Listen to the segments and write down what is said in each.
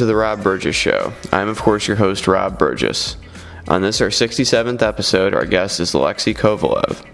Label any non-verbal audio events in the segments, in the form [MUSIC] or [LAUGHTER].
to the Rob Burgess Show. I'm, of course, your host, Rob Burgess. On this, our 67th episode, our guest is Alexey Kovalev.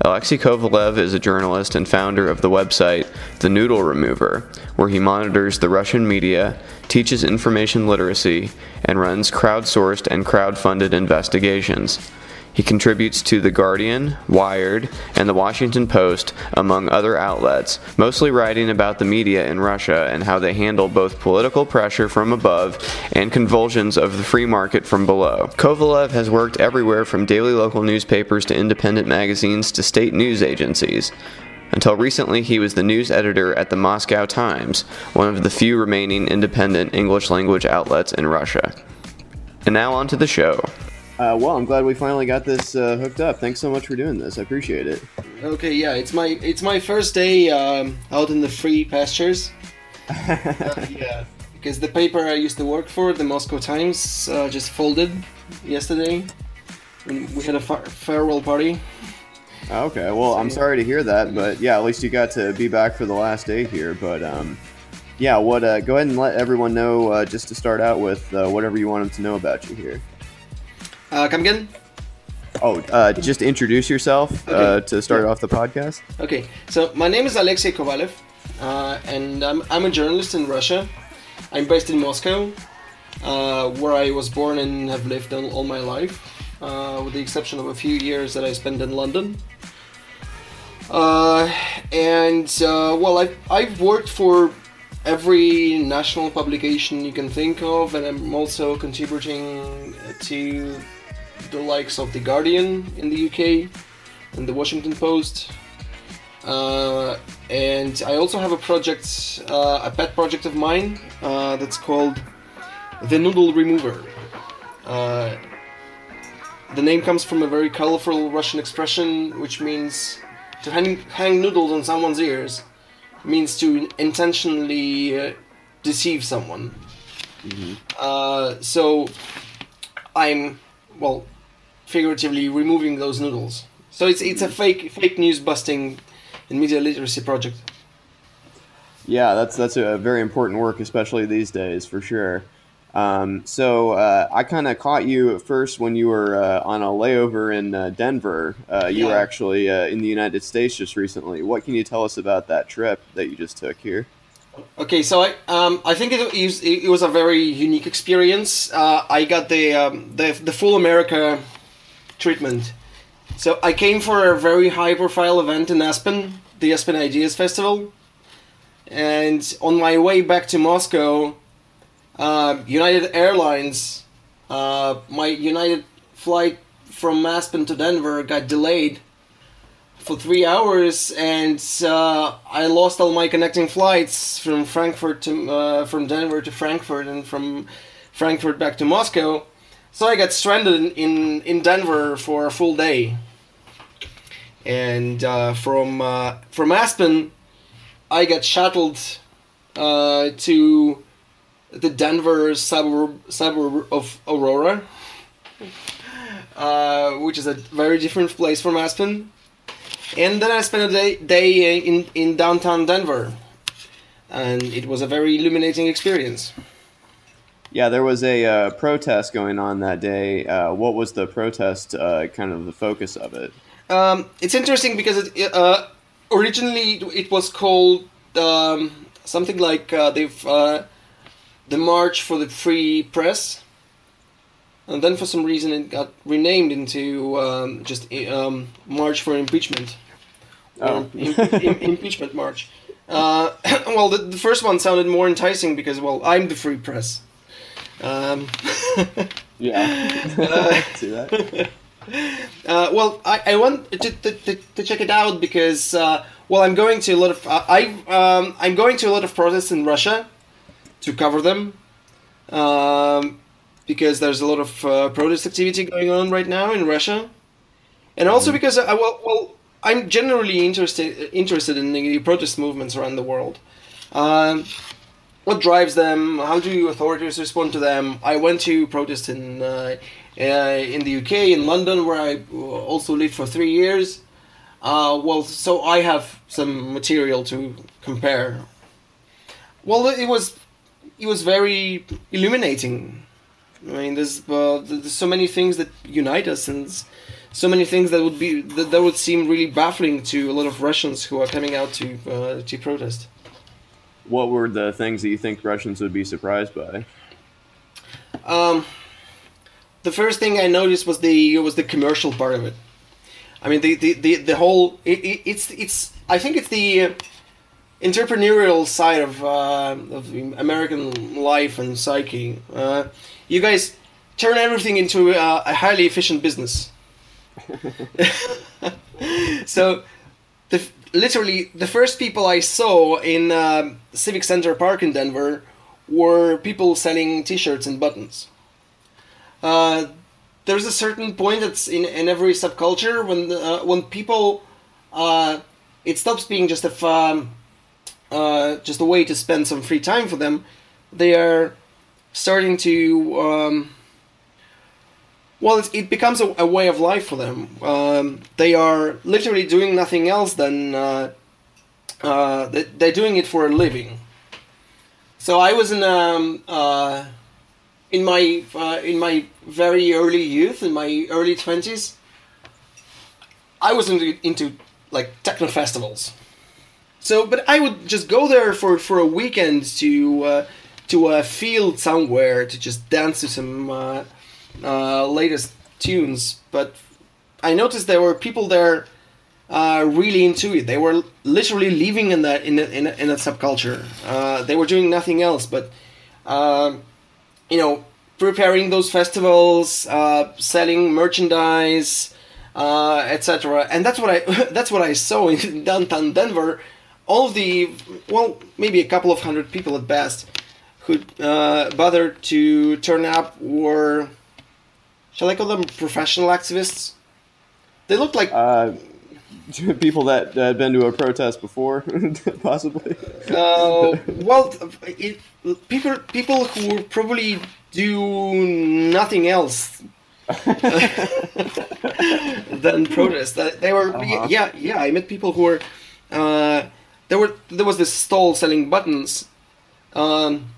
Alexey Kovalev is a journalist and founder of the website The Noodle Remover, where he monitors the Russian media, teaches information literacy, and runs crowdsourced and crowd-funded investigations. He contributes to The Guardian, Wired, and The Washington Post, among other outlets, mostly writing about the media in Russia and how they handle both political pressure from above and convulsions of the free market from below. Kovalev has worked everywhere from daily local newspapers to independent magazines to state news agencies. Until recently, he was the news editor at the Moscow Times, one of the few remaining independent English language outlets in Russia. And now on to the show. Uh, well, I'm glad we finally got this uh, hooked up. Thanks so much for doing this. I appreciate it. Okay, yeah, it's my it's my first day um, out in the free pastures. [LAUGHS] uh, yeah, because the paper I used to work for, the Moscow Times, uh, just folded yesterday. And We had a far- farewell party. Okay, well, I'm sorry to hear that, but yeah, at least you got to be back for the last day here. But um, yeah, what? Uh, go ahead and let everyone know uh, just to start out with uh, whatever you want them to know about you here. Uh, come again? Oh, uh, just introduce yourself uh, to start Yeah. off the podcast. Okay, so my name is Alexey Kovalev, uh, and I'm, I'm a journalist in Russia. I'm based in Moscow, uh, where I was born and have lived all, all my life, uh, with the exception of a few years that I spent in London. Uh, and uh, well, I've, I've worked for every national publication you can think of, and I'm also contributing to the likes of The Guardian in the UK and The Washington Post. Uh, and I also have a project, uh, a pet project of mine, uh, that's called The Noodle Remover. Uh, the name comes from a very colorful Russian expression which means to hang, hang noodles on someone's ears means to intentionally uh, deceive someone. Uh, so I'm, well, figuratively removing those noodles. So it's it's a fake fake news busting and media literacy project. Yeah, that's that's a very important work, especially these days, for sure. Um, so uh, I kind of caught you at first when you were uh, on a layover in uh, Denver. Uh, you were actually uh, in the United States just recently. What can you tell us about that trip that you just took here? Okay, so I um, I think it is it was a very unique experience. Uh, I got the, um, the the full America treatment. So I came for a very high profile event in Aspen, the Aspen Ideas Festival, and on my way back to Moscow, uh, United Airlines, uh, my United flight from Aspen to Denver got delayed for three hours, and uh, I lost all my connecting flights from Frankfurt to uh, from Denver to Frankfurt, and from Frankfurt back to Moscow. So I got stranded in, in, Denver for a full day. And uh, from uh, from Aspen, I got shuttled uh, to the Denver suburb suburb of Aurora, uh, which is a very different place from Aspen. And then I spent a day, day in, in downtown Denver, and it was a very illuminating experience. Yeah, there was a uh, protest going on that day. Uh, what was the protest? Uh, kind of the focus of it. Um, it's interesting because it, uh, originally it was called um, something like uh, they've uh, the March for the Free Press, and then for some reason it got renamed into um, just um, March for Impeachment. Oh. im- im- [LAUGHS] impeachment march. Uh, [COUGHS] well, the, the first one sounded more enticing because, well, I'm the free press. Um, [LAUGHS] Yeah. [LAUGHS] See that? Uh, well, I, I want to, to, to, to check it out because uh, well, I'm going to a lot of uh, I um, I'm going to a lot of protests in Russia to cover them um, because there's a lot of uh, protest activity going on right now in Russia, and also because I well, well I'm generally interested interested in the protest movements around the world. Um, what drives them? How do authorities respond to them? I went to protest in uh, uh, in the UK, in London, where I also lived for three years. Uh, well, so I have some material to compare. Well, it was it was very illuminating. I mean, there's there's so many things that unite us, and so many things that would be that, that would seem really baffling to a lot of Russians who are coming out to uh, to protest. What were the things that you think Russians would be surprised by? Um, the first thing I noticed was the was the commercial part of it. I mean, the the the, the whole it, it, it's it's I think it's the entrepreneurial side of uh, of American life and psyche. Uh, you guys turn everything into a, a highly efficient business. [LAUGHS] so, the, literally, the first people I saw in uh, Civic Center Park in Denver were people selling T-shirts and buttons. Uh, there's a certain point that's in, in every subculture when uh, when people uh, it stops being just a um, uh, just a way to spend some free time for them. They are starting to um, well, it, it becomes a, a, way of life for them. Um, they are literally doing nothing else than uh, uh, they're doing it for a living. So I was in um, uh, in my uh, in my very early youth, in my early twenties. I was into, into like techno festivals. So, but I would just go there for, for a weekend to uh, to a field somewhere to just dance to some uh, latest tunes. But I noticed there were people there uh, really into it. They were literally living in that in a, in a, in subculture. Uh, they were doing nothing else but um, you know preparing those festivals, uh, selling merchandise, uh, etc. And that's what I [LAUGHS] that's what I saw in [LAUGHS] downtown Denver. All of the well, maybe a couple of hundred people at best who uh, bothered to turn up were shall I call them professional activists? They look like uh, [LAUGHS] people that had been to a protest before, [LAUGHS] possibly. Uh, well, it, people people who probably do nothing else [LAUGHS] than protest. They were uh-huh. yeah yeah. I met people who were uh, there were there was this stall selling buttons, um,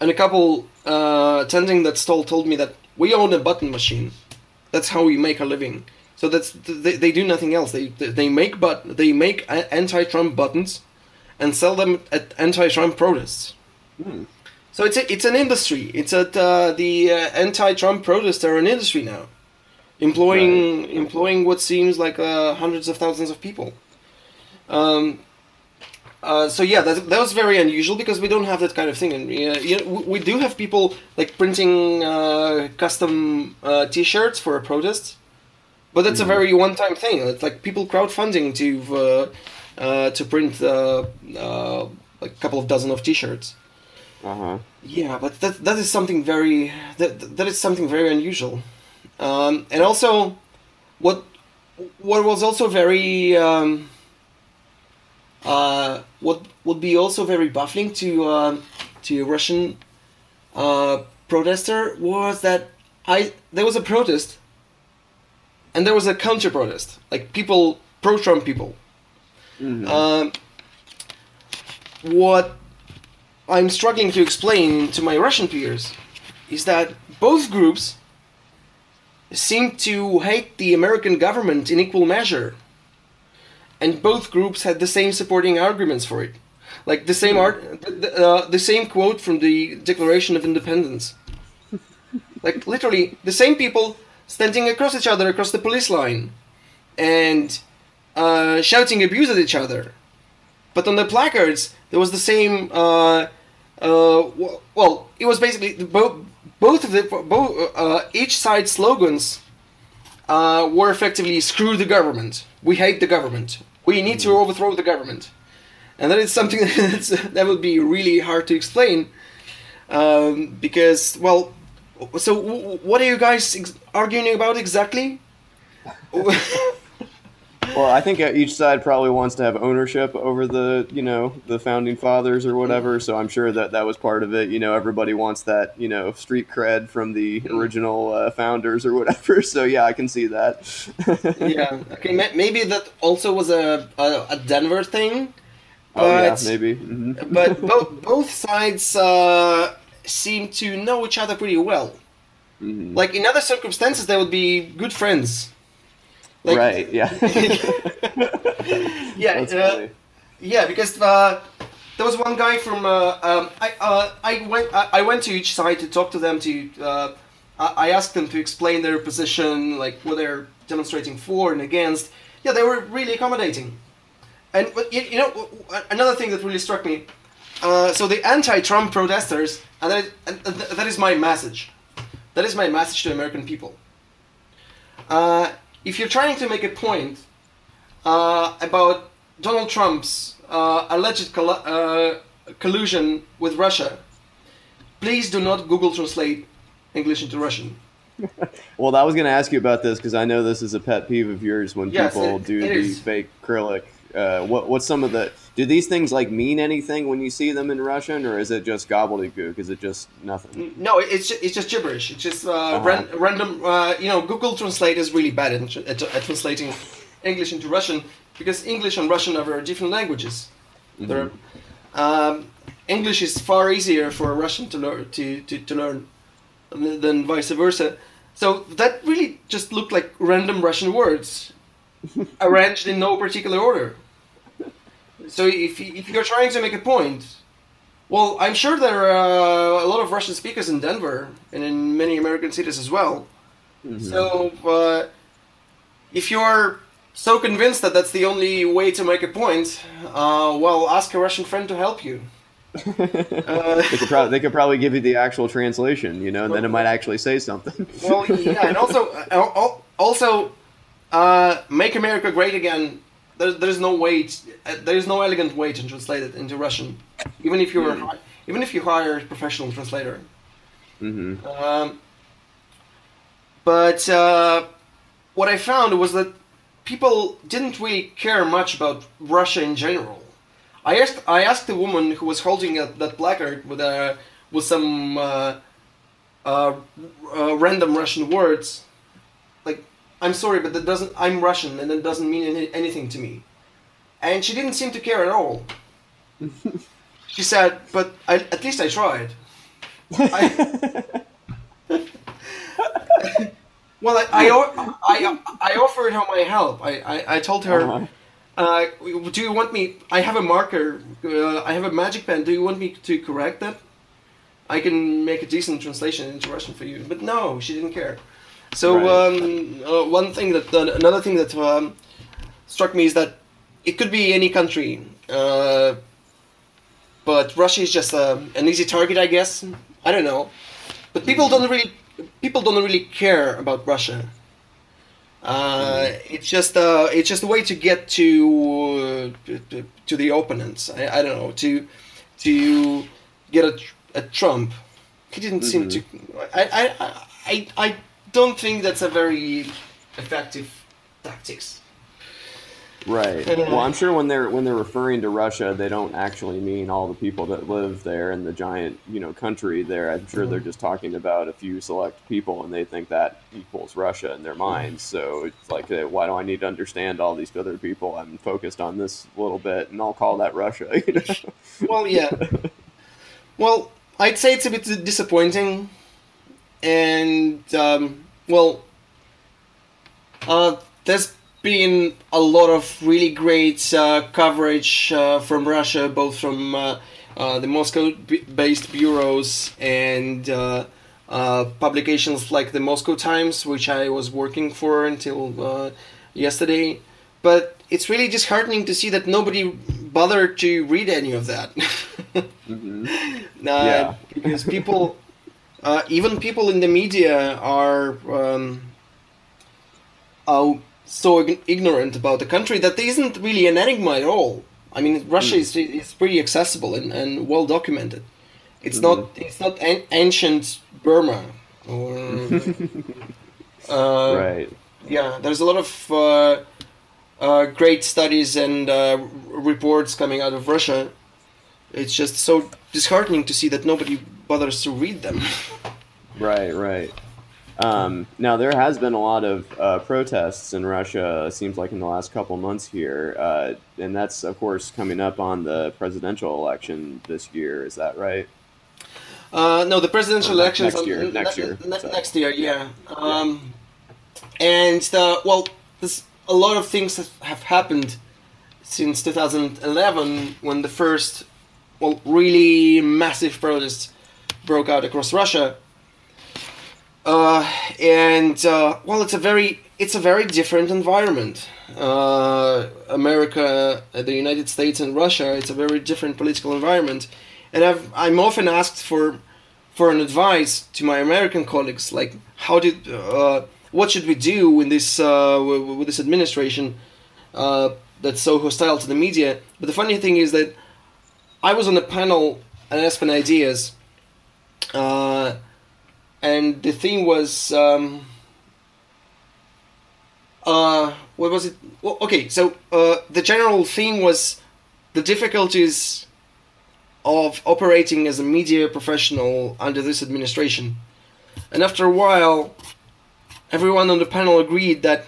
and a couple uh, attending that stall told me that we own a button machine. That's how we make a living. So that's they, they do nothing else. They they make but they make anti-Trump buttons, and sell them at anti-Trump protests. Hmm. So it's a, it's an industry. It's at uh, the uh, anti-Trump protests are an industry now, employing right. employing what seems like uh, hundreds of thousands of people. Um, uh, so yeah, that, that was very unusual because we don't have that kind of thing, and uh, you know, we, we, do have people like printing uh, custom uh, T-shirts for a protest, but that's mm-hmm. a very one-time thing. It's like people crowdfunding to uh, uh, to print a couple of dozen of T-shirts. Uh-huh. Yeah, but that that is something very that that is something very unusual, um, and also what what was also very. Um, what would be also very baffling to uh, to a Russian uh, protester was that I there was a protest and there was a counter protest, like people pro Trump people. Mm-hmm. Um, what I'm struggling to explain to my Russian peers is that both groups seem to hate the American government in equal measure and both groups had the same supporting arguments for it, like the same art, the, uh, the same quote from the Declaration of Independence. [LAUGHS] like literally the same people standing across each other across the police line, and uh, shouting abuse at each other. But on the placards, there was the same. Uh, uh, well, it was basically both both of the both uh, each side slogans uh, were effectively "screw the government," "we hate the government," "we need to overthrow the government," and that is something [LAUGHS] that would be really hard to explain um, because, well, so what are you guys ex- arguing about exactly? [LAUGHS] [LAUGHS] Well, I think each side probably wants to have ownership over the, you know, the founding fathers or whatever. So I'm sure that that was part of it. You know, everybody wants that, you know, street cred from the original uh, founders or whatever. [LAUGHS] So yeah, I can see that. [LAUGHS] yeah. Okay. Maybe that also was a a, a Denver thing, oh yeah, But- maybe. Mhm. but [LAUGHS] both both sides uh, seem to know each other pretty well. Mhm. Like in other circumstances, they would be good friends. Like- right. Yeah. [LAUGHS] Yeah, uh, yeah, because uh, there was one guy from uh, um, I uh, I went I, I went to each side to talk to them to uh, I I asked them to explain their position, like what they're demonstrating for and against. Yeah, they were really accommodating. And you, you know another thing that really struck me. Uh, so the anti-Trump protesters, and that, is, and that is my message. That is my message to American people. Uh, if you're trying to make a point uh, about Donald Trump's uh, alleged coll- uh, collusion with Russia, please do not Google translate English into Russian. [LAUGHS] Well, I was going to ask you about this because I know this is a pet peeve of yours when Yes, people it- do it the is. fake Cyrillic. Uh, what what's some of the? Do these things like mean anything when you see them in Russian, or is it just gobbledygook? Is it just nothing? No, it's ju- it's just gibberish. It's just uh, Uh-huh. ran- random. Uh, you know, Google Translate is really bad at, at, at translating English into Russian because English and Russian are very different languages. They're, um, English is far easier for a Russian to learn to, to, to learn than vice versa. So that really just looked like random Russian words [LAUGHS] arranged in no particular order. So if, if you're trying to make a point, well, I'm sure there are uh, a lot of Russian speakers in Denver and in many American cities as well. So uh, if you're so convinced that that's the only way to make a point, uh, well, ask a Russian friend to help you. [LAUGHS] Uh, They could, probably, they could probably give you the actual translation, you know, and then it might actually say something. well, yeah, and also, uh, also, uh, "Make America Great Again." There's, there's no way, uh, there's no elegant way to translate it into Russian, even if you're, hi- even if you hire a professional translator. hmm Um, but uh, what I found was that people didn't really care much about Russia in general. I asked I asked the woman who was holding a, that placard with a with some uh, uh, uh, random Russian words, I'm sorry, but that doesn't I'm Russian and that doesn't mean any, anything to me, and she didn't seem to care at all. [LAUGHS] she said, "But I, at least I tried." I, [LAUGHS] Well, i i offered her my help. I, I, I told her, Uh-huh. uh, do you want me? I have a marker. Uh, I have a magic pen. Do you want me to correct that? I can make a decent translation into Russian for you. But no, she didn't care. So Right. um, uh, one thing that uh, another thing that um, struck me is that it could be any country, uh, but Russia is just uh, an easy target, I guess. I don't know, but people don't really people don't really care about Russia. Uh, it's just uh, it's just a way to get to uh, to, the opponents. I, I don't know to to get a, a Trump. He didn't seem to. I, I I I don't think that's a very effective tactics. Right. Well, I'm sure when they're when they're referring to Russia, they don't actually mean all the people that live there in the giant, you know, country there. I'm sure they're just talking about a few select people, and they think that equals Russia in their minds. So it's like, uh, why do I need to understand all these other people? I'm focused on this little bit, and I'll call that Russia. [LAUGHS] You know? Well, yeah. well, I'd say it's a bit disappointing, and um, well, uh, there's been a lot of really great uh, coverage uh, from Russia, both from uh, uh, the Moscow-based bureaus and uh, uh, publications like the Moscow Times, which I was working for until uh, yesterday. But it's really disheartening to see that nobody bothered to read any of that. [LAUGHS] Mhm. Uh, Yeah. because people, uh, even people in the media are um, are so ignorant about the country that there isn't really an enigma at all. I mean, Russia is is pretty accessible and, and well documented. It's not it's not an- ancient Burma or [LAUGHS] uh, right. yeah, there's a lot of uh, uh, great studies and uh, reports coming out of Russia. It's just so disheartening to see that nobody bothers to read them. Right. Right. Um, now there has been a lot of uh, protests in Russia. Seems like in the last couple months here, uh, and that's of course coming up on the presidential election this year. Is that right? Uh, no, the presidential election next year, ne- next year, ne- so. next year, yeah. Um, and uh, well, there's a lot of things that have happened since 2011 when the first, well, really massive protests broke out across Russia. Uh, and uh, well, it's a very it's a very different environment. Uh, America, uh, the United States, and Russia. It's a very different political environment, and I've I'm often asked for for an advice to my American colleagues, like how did uh, what should we do in this uh, with, with this administration that's so hostile to the media. But the funny thing is that I was on a panel at Aspen Ideas, uh, and the thing was. Um, uh, what was it? Well, okay, so uh, the general theme was the difficulties of operating as a media professional under this administration. And after a while, everyone on the panel agreed that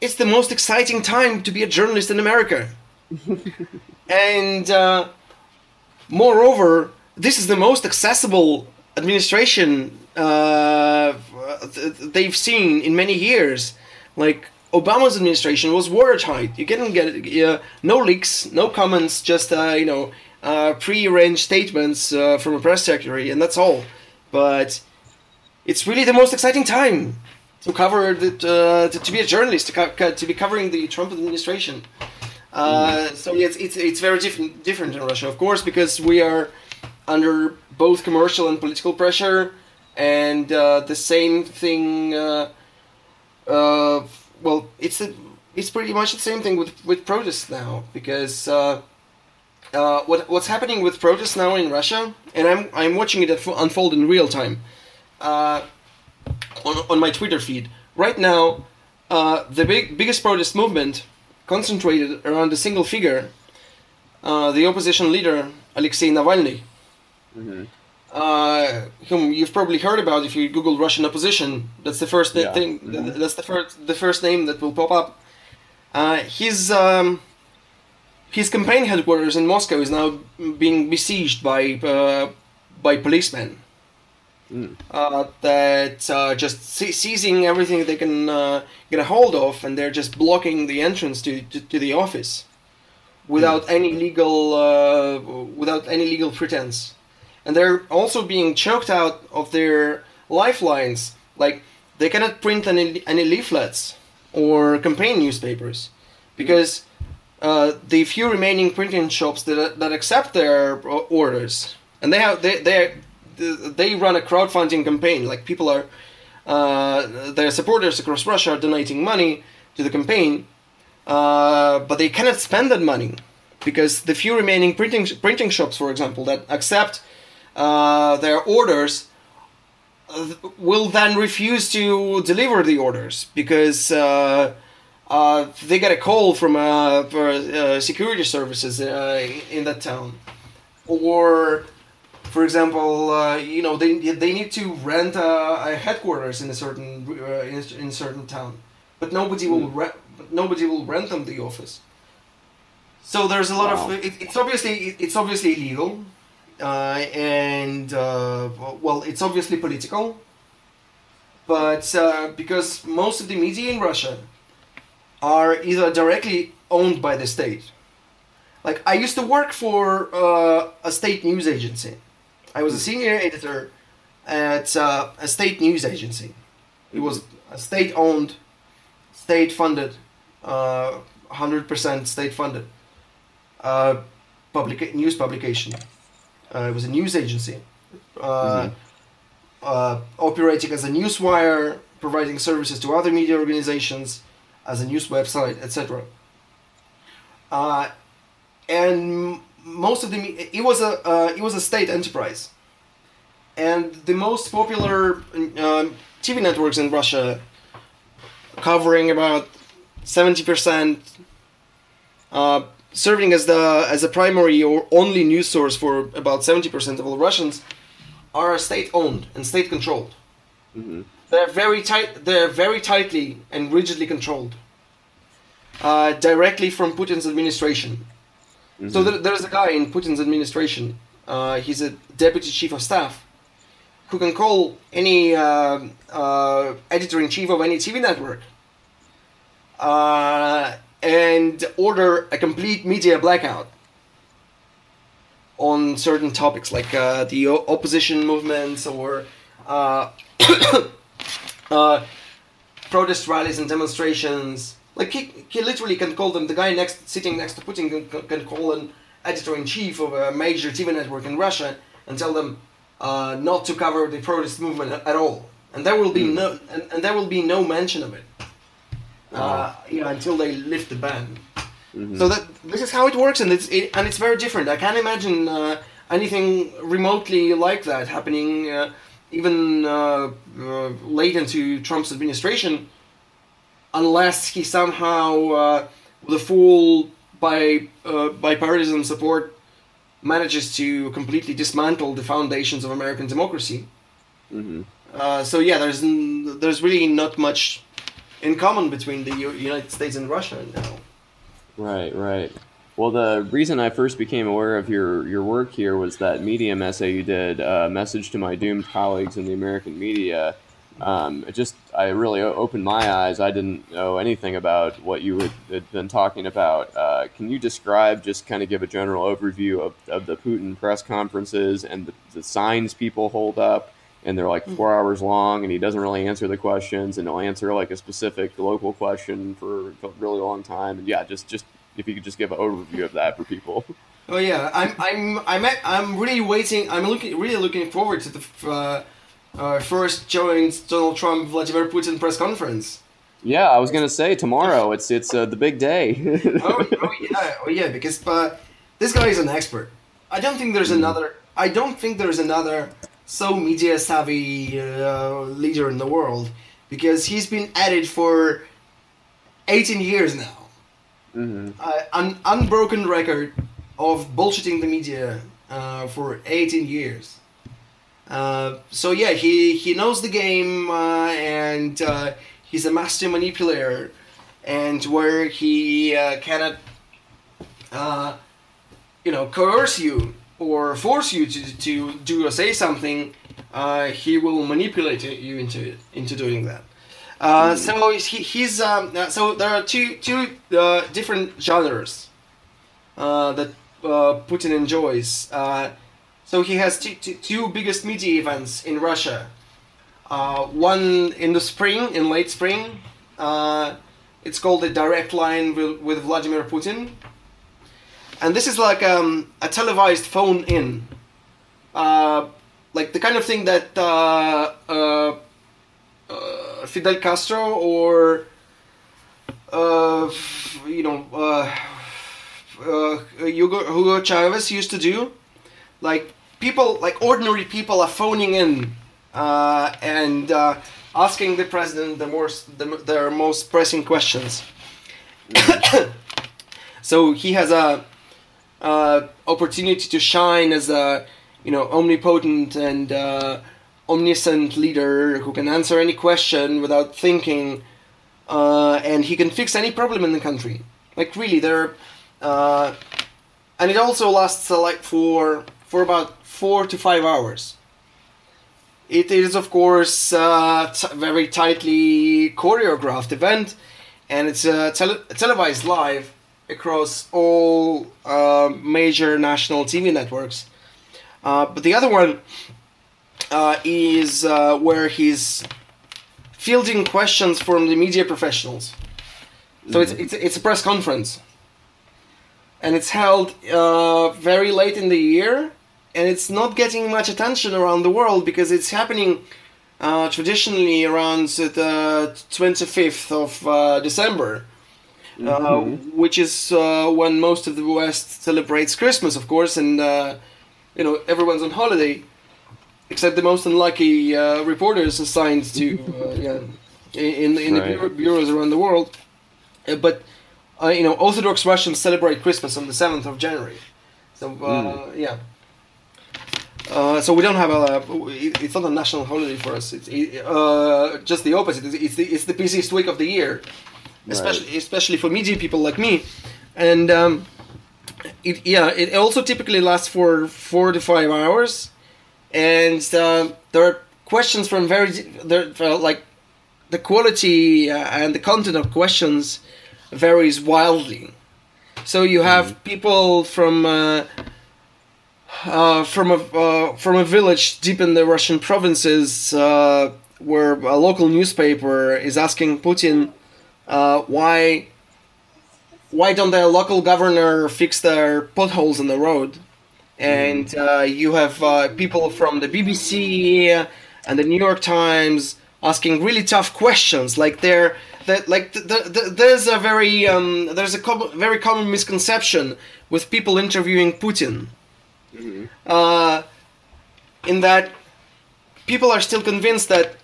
it's the most exciting time to be a journalist in America. [LAUGHS] and uh, moreover, this is the most accessible administration uh, th- they've seen in many years. Like Obama's administration was watertight. You couldn't get uh, no leaks, no comments, just uh, you know uh, pre-arranged statements uh, from a press secretary, and that's all. But it's really the most exciting time to cover the, uh, to, to be a journalist to, co- to be covering the Trump administration. Uh, so yeah, it's, it's it's very different different in Russia, of course, because we are under both commercial and political pressure, and uh, the same thing. Uh, uh, well, it's a, it's pretty much the same thing with with protests now because uh, uh, what what's happening with protests now in Russia, and I'm I'm watching it unfold in real time, uh, on on my Twitter feed right now. The big biggest protest movement concentrated around a single figure, the opposition leader Alexei Navalny uh, whom you've probably heard about if you Google Russian opposition. That's the first Yeah. thing. th- That's the first the first name that will pop up. Uh, his um, his campaign headquarters in Moscow is now being besieged by uh, by policemen. Uh, that uh, just se- seizing everything they can uh, get a hold of, and they're just blocking the entrance to, to, to the office without any legal uh, without any legal pretense and they're also being choked out of their lifelines. Like they cannot print any any leaflets or campaign newspapers because uh, the few remaining printing shops that that accept their orders and they have they they they run a crowdfunding campaign. Like people are uh, their supporters across Russia are donating money to the campaign, uh, but they cannot spend that money because the few remaining printing printing shops, for example, that accept uh, their orders uh, will then refuse to deliver the orders because uh, uh, they get a call from uh, for, uh, security services uh, in that town, or for example, uh, you know they they need to rent a, a headquarters in a certain uh, in, in a certain town, but nobody will rent nobody will rent them the office. So there's a lot Wow. of it, it's obviously it, it's obviously illegal, and uh, well, it's obviously political. But uh, because most of the media in Russia are either directly owned by the state, like I used to work for uh, a state news agency. I was a senior editor at uh, a state news agency. It was a state-owned, state-funded, uh, hundred percent state-funded uh, public news publication. Uh, it was a news agency, uh, uh, operating as a news wire, providing services to other media organizations, as a news website, etc. Uh, and most of the it was a uh, it was a state enterprise, and the most popular um TV networks in Russia, covering about seventy percent uh, serving as the as a primary or only news source for about seventy percent of all Russians, are state owned and state controlled. they're very tight. They're very tightly and rigidly controlled, uh, directly from Putin's administration. So there, there's a guy in Putin's administration. Uh, he's a deputy chief of staff who can call any uh, uh, editor in chief of any TV network uh, and order a complete media blackout on certain topics like uh, the o- opposition movements or uh, [COUGHS] uh, protest rallies and demonstrations. Like he, he literally can call them. The guy next sitting next to Putin can, can call an editor in chief of a major TV network in Russia and tell them uh, not to cover the protest movement at, at all, and there will be no and, and there will be no mention of it. Uh, you know, until they lift the ban. So that this is how it works, and it's it, and it's very different. I can't imagine uh, anything remotely like that happening, uh, even uh, uh, late into Trump's administration, unless he somehow, uh, with a full by uh, bipartisan support, manages to completely dismantle the foundations of American democracy. Uh, so yeah, there's n- there's really not much in common between the U- United States and Russia now. Right, right. Well, the reason I first became aware of your, your work here was that Medium essay you did, uh, Message to My Doomed Colleagues in the American Media. Um, it just, I really opened my eyes. I didn't know anything about what you had, been talking about. Uh, can you describe, just kind of give a general overview of, of the Putin press conferences and the, the signs people hold up? And they're like four hours long, and he doesn't really answer the questions, and he'll answer like a specific local question for a really long time. And yeah, just just if you could just give an overview of that for people. Oh yeah, I'm I'm I'm at, I'm really waiting. I'm looking really looking forward to the uh, uh, first joint Donald Trump Vladimir Putin press conference. Yeah, I was gonna say tomorrow. It's it's uh, the big day. oh, oh yeah, oh yeah, because uh, this guy is an expert. I don't think there's another. I don't think there's another so media savvy uh, leader in the world because he's been at it for 18 years now. Mhm. Uh, an unbroken record of bullshitting the media uh, for 18 years. Uh, so yeah, he he knows the game uh, and uh, he's a master manipulator, and where he uh, cannot, uh, you know, coerce you or force you to, to do or say something, uh, he will manipulate you into into doing that. Uh, so he, he's um, uh, so there are two two uh, different genres uh, that uh, Putin enjoys. So he has two, two, two biggest media events in Russia. One in the spring, in late spring. It's called the Direct Line with, with Vladimir Putin. And this is like um, a televised phone in. Uh, like the kind of thing that uh, uh, uh, Fidel Castro or uh, you know Hugo, Hugo Chavez used to do. Like people, like ordinary people, are phoning in and asking the president the most the, their most pressing questions. [COUGHS] so he has a uh, opportunity to shine as a you know omnipotent and uh, omniscient leader who can answer any question without thinking, uh, and he can fix any problem in the country. Like really, there, uh, and it also lasts uh, like for for about four to five hours. It is of course uh, t- very tightly choreographed event, and it's uh, tele- televised live across all uh, major national TV networks. Uh, but the other one uh, is uh, where he's fielding questions from the media professionals. So it's, it's, it's a press conference. And it's held uh, very late in the year, and it's not getting much attention around the world because it's happening uh, traditionally around the 25th of uh, December. Uh, which is uh, when most of the West celebrates Christmas, of course, and uh, you know everyone's on holiday, except the most unlucky uh, reporters assigned to uh, yeah, in in the bureau- bureaus around the world. Uh, but uh, you know, Orthodox Russians celebrate Christmas on the seventh of January. So uh, yeah. Uh, so we don't have a. It's not a national holiday for us. It's uh, just the opposite. It's the it's the busiest week of the year, right. especially for media people like me, and um, it yeah it also typically lasts for four to five hours, and uh, there are questions from very there uh, like the quality uh, and the content of questions varies wildly. So you have mm-hmm. people from uh, uh, from a uh, from a village deep in the Russian provinces uh, where a local newspaper is asking Putin uh, why why don't the local governor fix their potholes in the road? And mm-hmm. uh, you have uh, people from the BBC and the New York Times asking really tough questions, like they're that like the, the, there's a very um, there's a co- very common misconception with people interviewing Putin Mm-hmm. Uh, in that people are still convinced that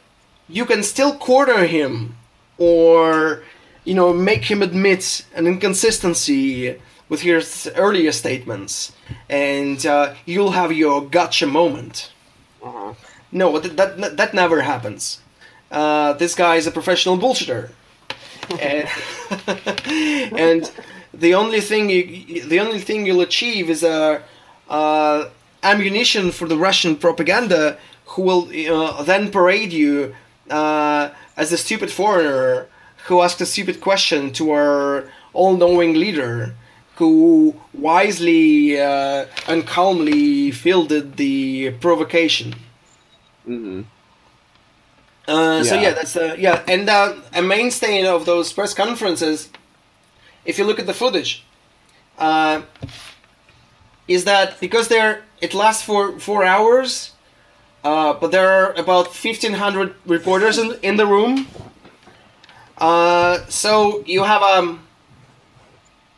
you can still corner him or you know make him admit an inconsistency with his earlier statements and uh, you'll have your gotcha moment. Uh-huh. no that, that, that never happens. Uh, this guy is a professional bullshitter. And, [LAUGHS] and the only thing you, the only thing you'll achieve is a uh, ammunition for the Russian propaganda, who will uh, then parade you uh, as a stupid foreigner who asked a stupid question to our all-knowing leader, who wisely uh, and calmly fielded the provocation. Mm-hmm. Uh, yeah. So yeah, that's uh, yeah, and uh, a mainstay of those press conferences. If you look at the footage, uh, is that because there it lasts for four hours, uh, but there are about fifteen hundred reporters in, in the room. Uh, so you have um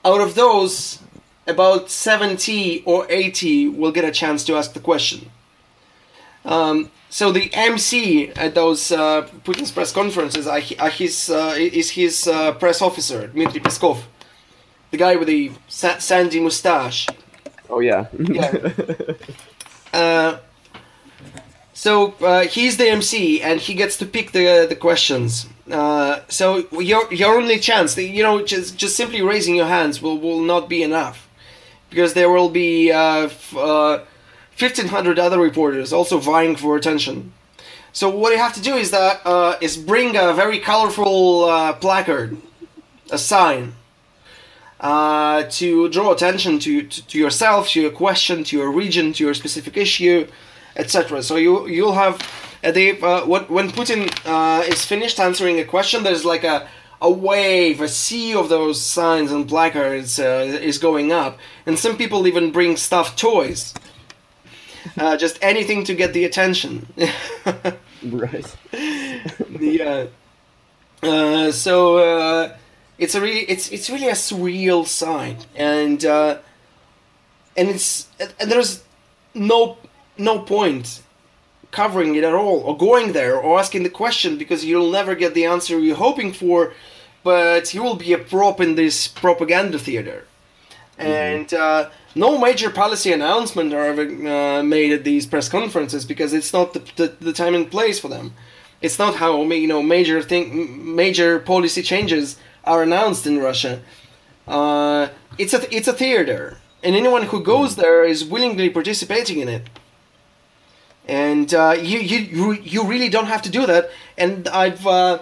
out of those about 70 or 80 will get a chance to ask the question. Um, so the MC at those uh, Putin's press conferences are, his, uh, is his uh, press officer, Dmitry Peskov, the guy with the sa- sandy mustache. Oh yeah. yeah. [LAUGHS] Uh, so uh, he's the MC and he gets to pick the the questions. Uh, so your your only chance, you know, just just simply raising your hands will will not be enough, because there will be uh, f- uh, fifteen hundred other reporters also vying for attention. So what you have to do is that uh, is bring a very colorful uh, placard, a sign, to draw attention to, to, to, yourself, to your question, to your region, to your specific issue, etc. So you you'll have uh, the uh, when Putin uh, is finished answering a question, there's like a a wave, a sea of those signs and placards uh, is going up, and some people even bring stuffed toys. Uh, just anything to get the attention. [LAUGHS] right. yeah. Uh, so it's a really it's it's really a surreal sign and uh, and it's and there's no no point covering it at all or going there or asking the question because you'll never get the answer you're hoping for but you will be a prop in this propaganda theater mm-hmm. and uh, no major policy announcement are ever uh, made at these press conferences because it's not the, the, the, time and place for them it's not how you know major thing major policy changes are announced in Russia. Uh, it's a it's a theater, and anyone who goes there is willingly participating in it. And uh, you, you you really don't have to do that. And I've uh,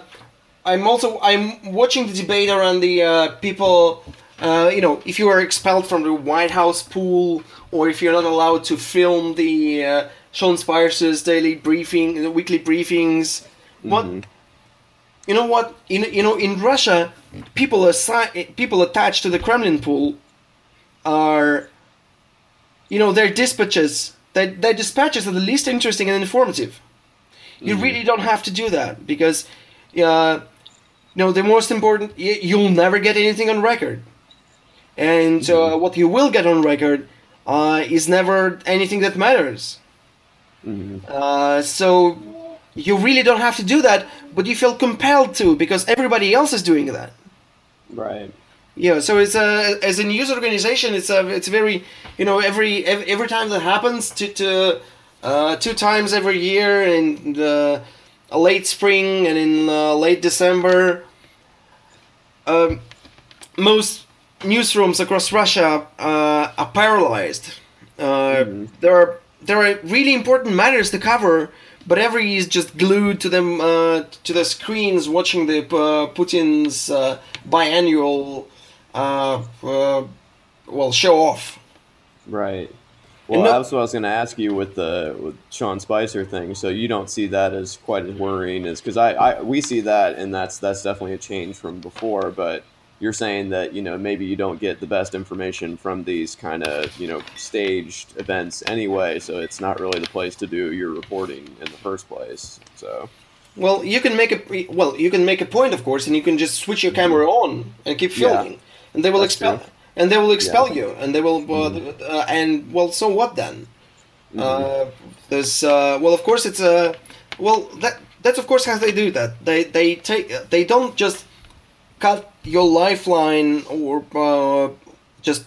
I'm also I'm watching the debate around the uh, people. Uh, you know, if you are expelled from the White House pool, or if you're not allowed to film the uh, Sean Spicer's daily briefing, the weekly briefings, mm-hmm. what you know what? In you know in Russia, people assi- people attached to the Kremlin pool are, you know, their dispatches. Their, their dispatches are the least interesting and informative. You mm-hmm. really don't have to do that because, uh, you know, the most important. You'll never get anything on record, and uh, mm-hmm. what you will get on record uh, is never anything that matters. Mm-hmm. Uh, so you really don't have to do that, but you feel compelled to because everybody else is doing that. Right. Yeah. So it's a as a news organization, it's a it's very you know every every time that happens to to uh, two times every year in the late spring and in uh, late December. Um, most newsrooms across Russia uh, are paralyzed. Uh, There are there are really important matters to cover, but every is just glued to them uh, to the screens, watching the uh, Putin's uh, biannual uh, uh, well show off. Right. Well, no- that's what I was going to ask you with the with Sean Spicer thing. So you don't see that as quite as worrying as because I, I we see that and that's that's definitely a change from before. But you're saying that you know maybe you don't get the best information from these kind of you know staged events anyway. So it's not really the place to do your reporting in the first place. So Well, you can make a well, you can make a point, of course, and you can just switch your camera on and keep Yeah. And they will That's expel, true. and they will expel Yeah. You, and they will, uh, uh, and well, so what then? Uh, there's uh, well, of course, it's a well that that's of course how they do that. They they take they don't just cut your lifeline or uh, just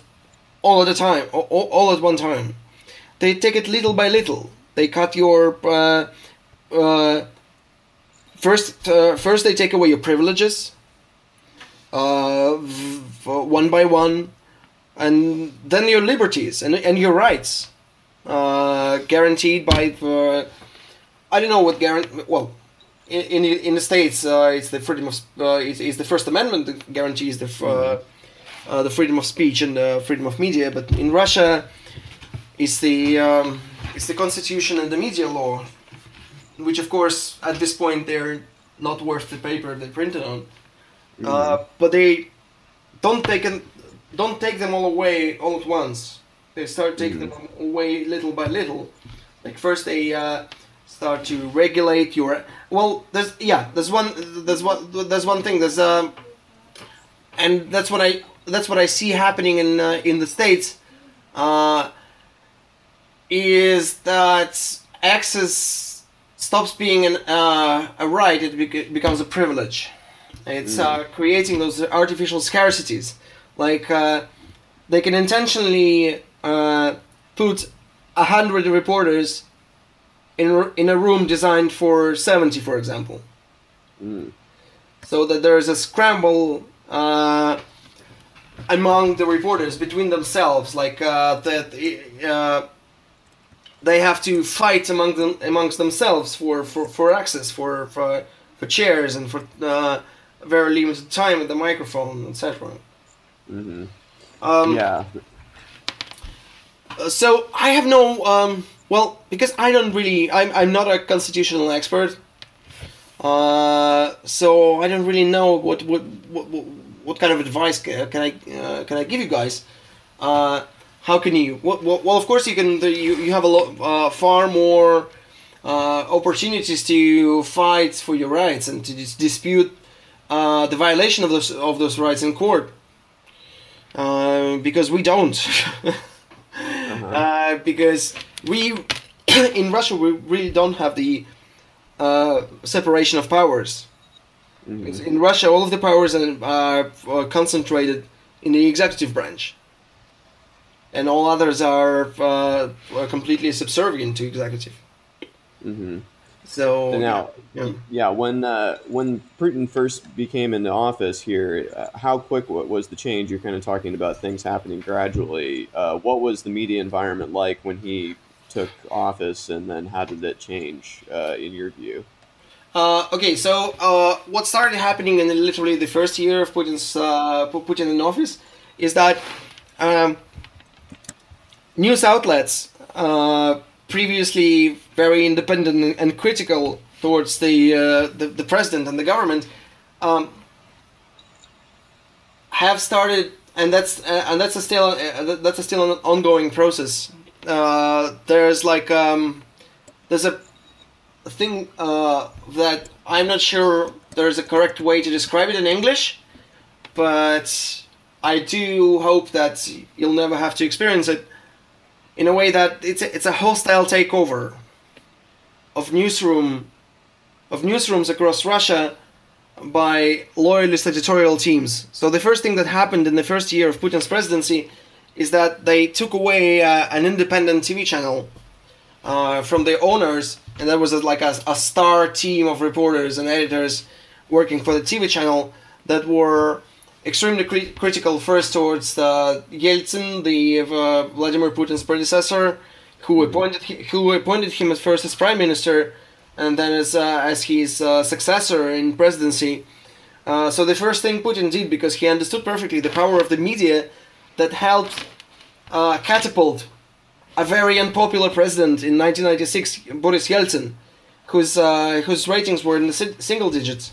all at a time, all, all at one time. They take it little by little. They cut your uh, uh, first uh, first they take away your privileges uh, one by one and then your liberties and, and your rights uh, guaranteed by the, I don't know what guarantee well in, in, the- in the states uh, it's the freedom of uh, it's, it's the first amendment that guarantees the f- uh, uh, the freedom of speech and the freedom of media but in Russia it's the um, it's the constitution and the media law which of course at this point they're not worth the paper they printed on. Uh, but they don't take them, don't take them all away all at once. They start taking them away little by little. Like first they uh, start to regulate your. Well, there's yeah, there's one there's one there's one thing there's um, and that's what I that's what I see happening in uh, in the states. Uh, is that access stops being an, uh, a right, it bec- becomes a privilege. It's uh, creating those artificial scarcities. Like, uh, they can intentionally uh, put a hundred reporters in, a- in a room designed for 70, for example. So that there is a scramble uh, among the reporters between themselves, like uh, that uh, they have to fight among them amongst themselves for, for, for access for, for for chairs and for uh, very limited time with the microphone, etc. Um, yeah, so I have no um, well because I don't really I'm I'm not a constitutional expert. Uh, so I don't really know what what what, what, kind of advice ca- can I uh, can I give you guys. Uh, how can you? Well, well, well, of course you can. You you have a lot uh, far more uh, opportunities to fight for your rights and to dis- dispute uh, the violation of those of those rights in court. Uh, because we don't. [LAUGHS] uh, because we [CLEARS THROAT] in Russia we really don't have the uh, separation of powers. Because In Russia, all of the powers are, are uh, concentrated in the executive branch, and all others are uh, are completely subservient to executive. hmm So now, yeah. yeah, when uh, when Putin first became in the office here, uh, how quick was the change? You're kind of talking about things happening gradually. Uh, what was the media environment like when he took office, and then how did it change uh, in your view? Uh, okay, so uh, what started happening in literally the first year of Putin's uh, Putin in office is that um, news outlets, uh, previously very independent and critical towards the uh, the, the president and the government, um, have started, and that's uh, and that's a still uh, that's a still an ongoing process. Uh, there's like um, there's a thing uh, that I'm not sure there's a correct way to describe it in English, but I do hope that you'll never have to experience it in a way that it's a, it's a hostile takeover of newsroom of newsrooms across Russia by loyalist editorial teams. So the first thing that happened in the first year of Putin's presidency is that they took away uh, an independent TV channel uh, from the owners, and there was like a, a star team of reporters and editors working for the TV channel that were extremely cri- critical first towards uh, Yeltsin, the uh, Vladimir Putin's predecessor, who appointed hi- who appointed him at first as prime minister, and then as uh, as his uh, successor in presidency. Uh, so the first thing Putin did, because he understood perfectly the power of the media, that helped uh, catapult a very unpopular president in 1996, Boris Yeltsin, whose uh, whose ratings were in the si- single digits.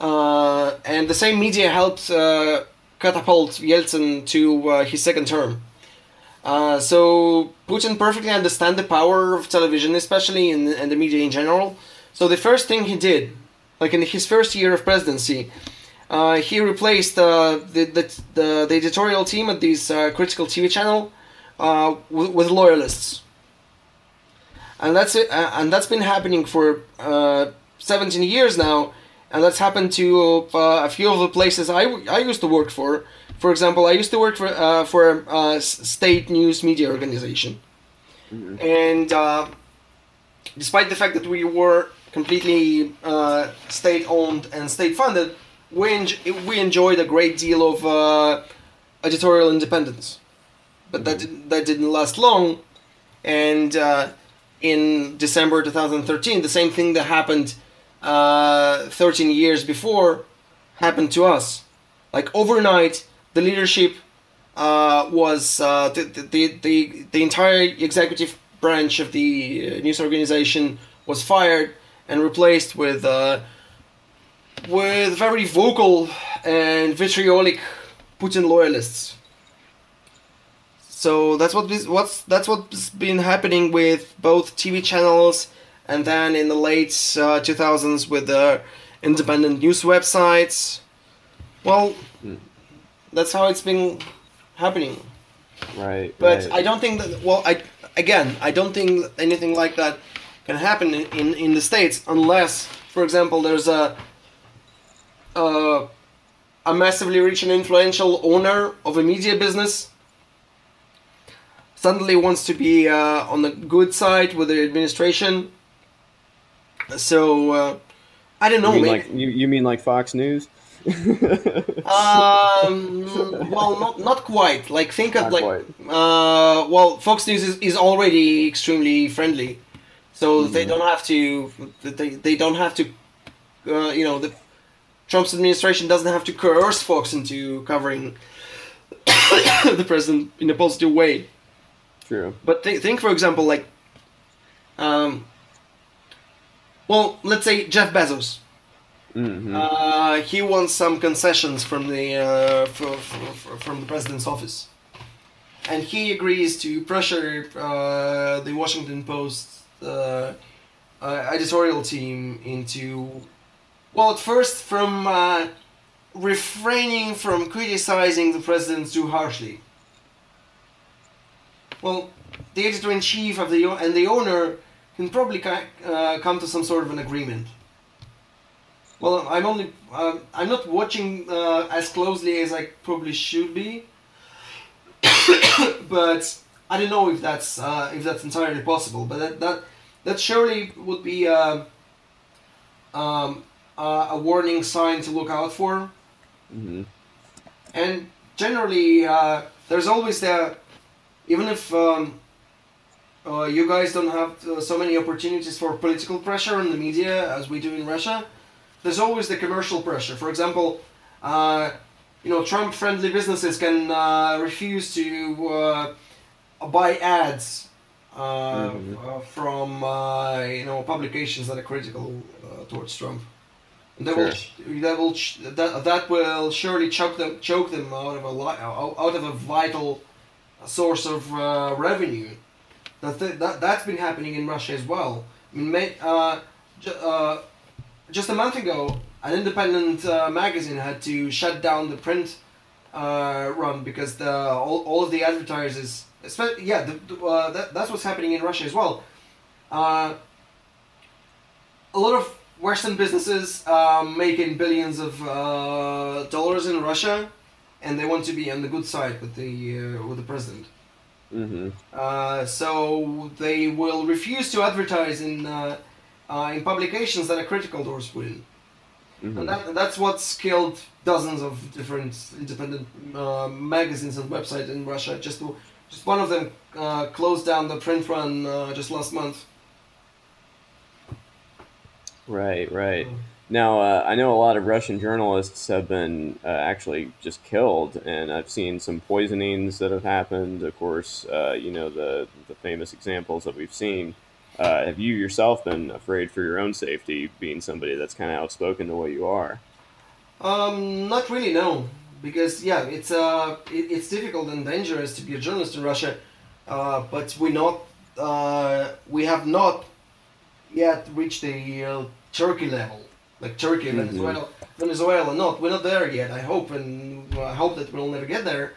Uh, and the same media helped uh, catapult Yeltsin to uh, his second term. Uh, so Putin perfectly understands the power of television, especially in the media in general. So the first thing he did, like in his first year of presidency, uh, he replaced the, the, the the editorial team at this critical TV channel with, with loyalists, and that's it. Uh, and that's been happening for uh, 17 years now, and that's happened to uh, a few of the places I, I used to work for. For example, I used to work for uh, for a s- state news media organization, and uh, despite the fact that we were completely uh, state owned and state funded, we en- we enjoyed a great deal of uh, editorial independence. But that didn't, that didn't last long, and uh, in December 2013, the same thing that happened uh, 13 years before happened to us. Like overnight, the leadership uh, was uh, the, the, the, the entire executive branch of the uh, news organization was fired and replaced with uh, with very vocal and vitriolic Putin loyalists. So that's what what's that's what's been happening with both TV channels, and then in the late uh, 2000s with the independent news websites. Well, that's how it's been happening. Right. But right. I don't think that. Well, I again, I don't think anything like that can happen in, in, in the states unless, for example, there's a a, a massively rich and influential owner of a media business suddenly wants to be uh, on the good side with the administration. So uh, I don't know. you mean maybe- like you, you mean like Fox News? um, [LAUGHS] well, not not quite. Like think of Not like uh, well, Fox News is, is already extremely friendly, so they Mm-hmm. don't have to they, they don't have to uh, you know the Trump's administration doesn't have to coerce Fox into covering [COUGHS] the president in a positive way. True. But th- think, for example, like, um, well, let's say Jeff Bezos. hmm Uh, he wants some concessions from the uh, for, for, for, from the president's office, and he agrees to pressure uh, the Washington Post uh, uh, editorial team into, well, at first from uh, refraining from criticizing the president too harshly. Well, the editor in chief of the and the owner can probably uh, come to some sort of an agreement. Well, I'm only um, I'm not watching uh, as closely as I probably should be, [COUGHS] but I don't know if that's uh, if that's entirely possible. But that that that surely would be uh, um, uh, a warning sign to look out for. hmm And generally, uh, there's always the even if um, uh, you guys don't have uh, so many opportunities for political pressure in the media as we do in Russia, there's always the commercial pressure. For example, uh, you know, Trump-friendly businesses can uh, refuse to uh, buy ads uh, Mhm. uh, from uh, you know publications that are critical uh, towards Trump. And that Sure. will that will ch- that, that will surely choke them choke them out of a li- out out of a vital source of uh, revenue. That, th- that that's been happening in Russia as well. I mean, uh, uh, just a month ago, an independent uh, magazine had to shut down the print uh, run because the all, all of the advertisers, yeah, the, uh, that, that's what's happening in Russia as well. Uh, a lot of Western businesses um, making billions of dollars in Russia, and they want to be on the good side with the with the president. Mm-hmm. Uh, so they will refuse to advertise in uh, uh, in publications that are critical towards Putin. Mm-hmm. And that, that's what's killed dozens of different independent uh, magazines and websites in Russia. Just to, just one of them uh, closed down the print run uh, just last month. Right, right. Mm. Now, uh, I know a lot of Russian journalists have been uh, actually just killed, and I've seen some poisonings that have happened. Of course, uh, you know the the famous examples that we've seen. Uh, have you yourself been afraid for your own safety, being somebody that's kind of outspoken the way you are? Um, not really, no, because yeah, it's uh, it, it's difficult and dangerous to be a journalist in Russia, uh, but we not uh, we have not yet reached the Turkey level, like Turkey, Mhm. Venezuela, Venezuela. Not we're not there yet. I hope and I hope that we'll never get there.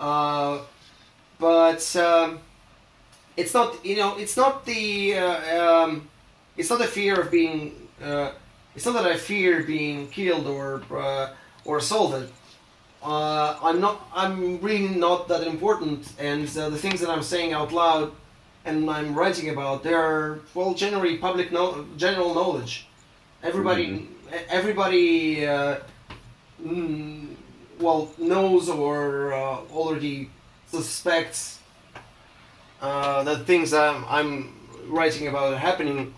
Uh, but um, it's not you know it's not the uh, um, it's not the fear of being uh, it's not that I fear being killed or uh, or assaulted. Uh, I'm not. I'm really not that important, and uh, the things that I'm saying out loud and I'm writing about, they're well generally public no- general knowledge. Everybody, everybody, uh, mm, well knows or uh, already suspects uh, that things I'm, I'm writing about are happening.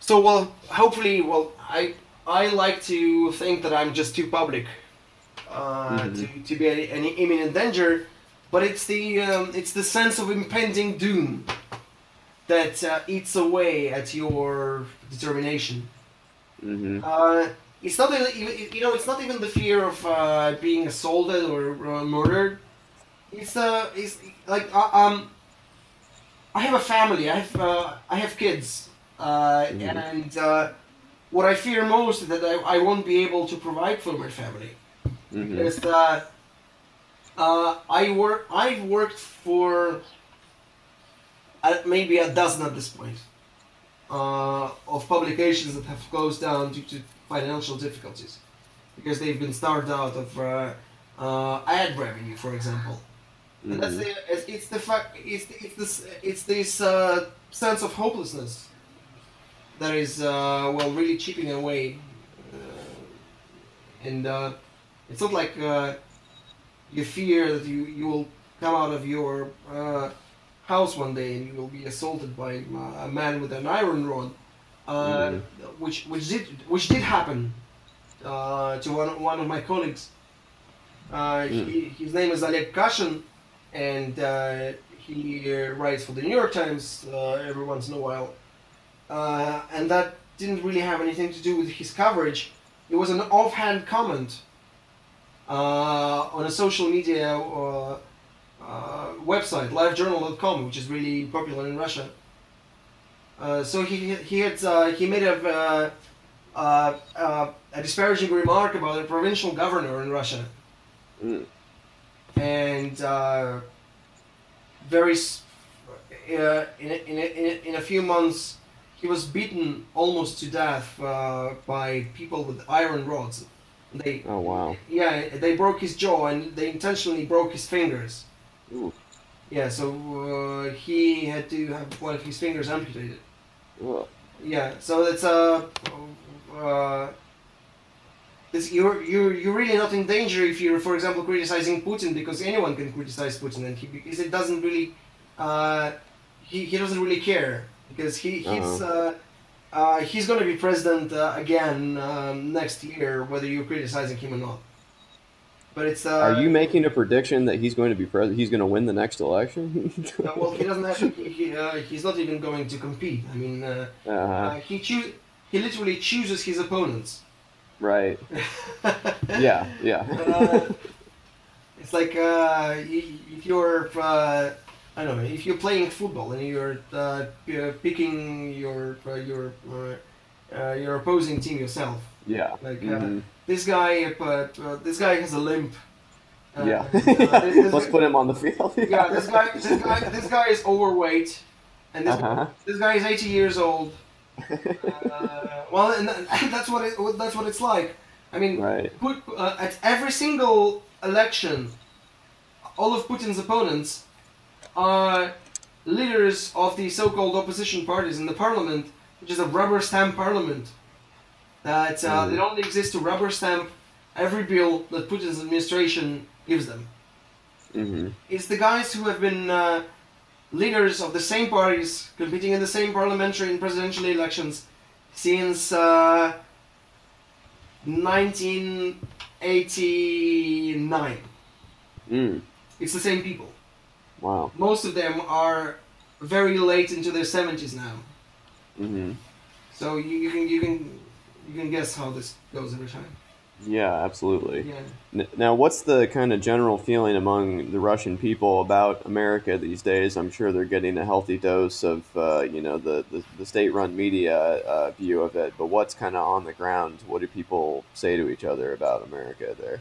So well, hopefully, well, I I like to think that I'm just too public uh, Mhm. to, to be any, any imminent danger, but it's the um, it's the sense of impending doom that uh, eats away at your determination. Mm-hmm. Uh, it's not even you know it's not even the fear of uh, being assaulted or uh, murdered. It's uh it's like uh, um. I have a family. I have uh, I have kids, uh, Mhm. and uh, what I fear most is that I, I won't be able to provide for my family Mm-hmm. uh, I work. I've worked for maybe a dozen at this point uh, of publications that have closed down due to financial difficulties because they've been starved out of uh, uh, ad revenue, for example. And that's Mm-hmm. the, it's, it's the fact. It's it's this it's this uh, sense of hopelessness that is uh, well really chipping away, uh, and uh, it's not like uh, you fear that you you will come out of your uh, house one day and you will be assaulted by a man with an iron rod, uh, Mhm. which which did which did happen uh, to one one of my colleagues. Uh, he, his name is Oleg Kashin, and uh, he writes for the New York Times uh, every once in a while. Uh, and that didn't really have anything to do with his coverage. It was an offhand comment uh, on a social media uh, uh, website, livejournal.com, which is really popular in Russia. Uh, so he, he had uh, he made a uh, uh, uh, a disparaging remark about a provincial governor in Russia Mm. and uh, very uh, in, a, in, a, in, a, in a few months he was beaten almost to death uh, by people with iron rods they Oh wow. yeah they broke his jaw and they intentionally broke his fingers Ooh. yeah so uh, he had to have one of his fingers amputated Ugh. yeah so it's uh, uh this, you're, you're, you're really not in danger if you're, for example, criticizing Putin because anyone can criticize Putin and he because it doesn't really, uh, he, he doesn't really care because he he's uh, uh, he's going to be president uh, again um, next year whether you're criticizing him or not. But it's uh, Are you making a prediction that he's going to be president? He's going to win the next election? uh, well, he doesn't have to, he, uh, he's not even going to compete. I mean, uh, uh-huh. uh, he choose he literally chooses his opponents. Right. [LAUGHS] Yeah. Yeah. Uh, it's like uh, if you're, uh, I don't know, if you're playing football and you're picking your uh, your your opposing team yourself. Yeah. Like uh, Mhm. This guy, but uh, this guy has a limp. Uh, Yeah. uh, this- [LAUGHS] Let's put him on the field. [LAUGHS] yeah, this guy, this guy, this guy is overweight, and this Uh-huh. this guy is 80 years old. [LAUGHS] Uh, well, and that's what it, that's what it's like. I mean, Right. put uh, at every single election, all of Putin's opponents are leaders of the so-called opposition parties in the parliament, which is a rubber stamp parliament. That uh, Mm. they only exist to rubber stamp every bill that Putin's administration gives them. hmm It's the guys who have been uh, leaders of the same parties competing in the same parliamentary and presidential elections since uh, 1989. Mm. It's the same people. Wow. Most of them are very late into their 70s now. hmm So you, you can you can you can guess how this goes every time. Yeah, absolutely. Yeah. Now, what's the kind of general feeling among the Russian people about America these days? I'm sure they're getting a healthy dose of, uh, you know, the, the, the state-run media uh, view of it. But what's kind of on the ground? What do people say to each other about America there?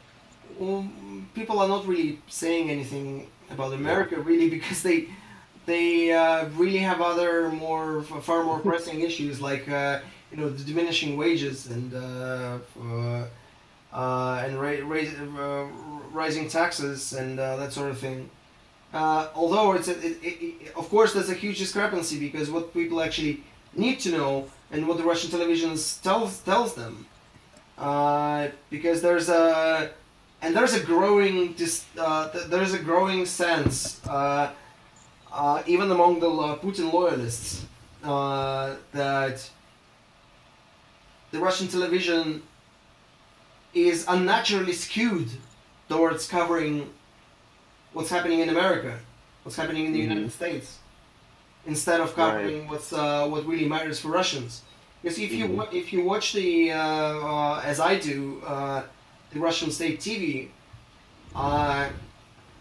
Well, people are not really saying anything about America really [LAUGHS] because they they uh, really have other more far more pressing issues like uh, you know the diminishing wages and uh, uh, uh, and ra- uh, rising taxes and uh, that sort of thing. Uh, although it's a, it, it, of course there's a huge discrepancy because what people actually need to know and what the Russian television tells tells them uh, because there's a and there's a growing dis, th- there's a growing sense even among the Putin loyalists that the Russian television is unnaturally skewed towards covering what's happening in America, what's happening in the Mhm. United States, instead of covering what's uh, what really matters for Russians. Because if you Mhm. wa- if you watch the uh, uh, as I do uh, the Russian state TV, uh,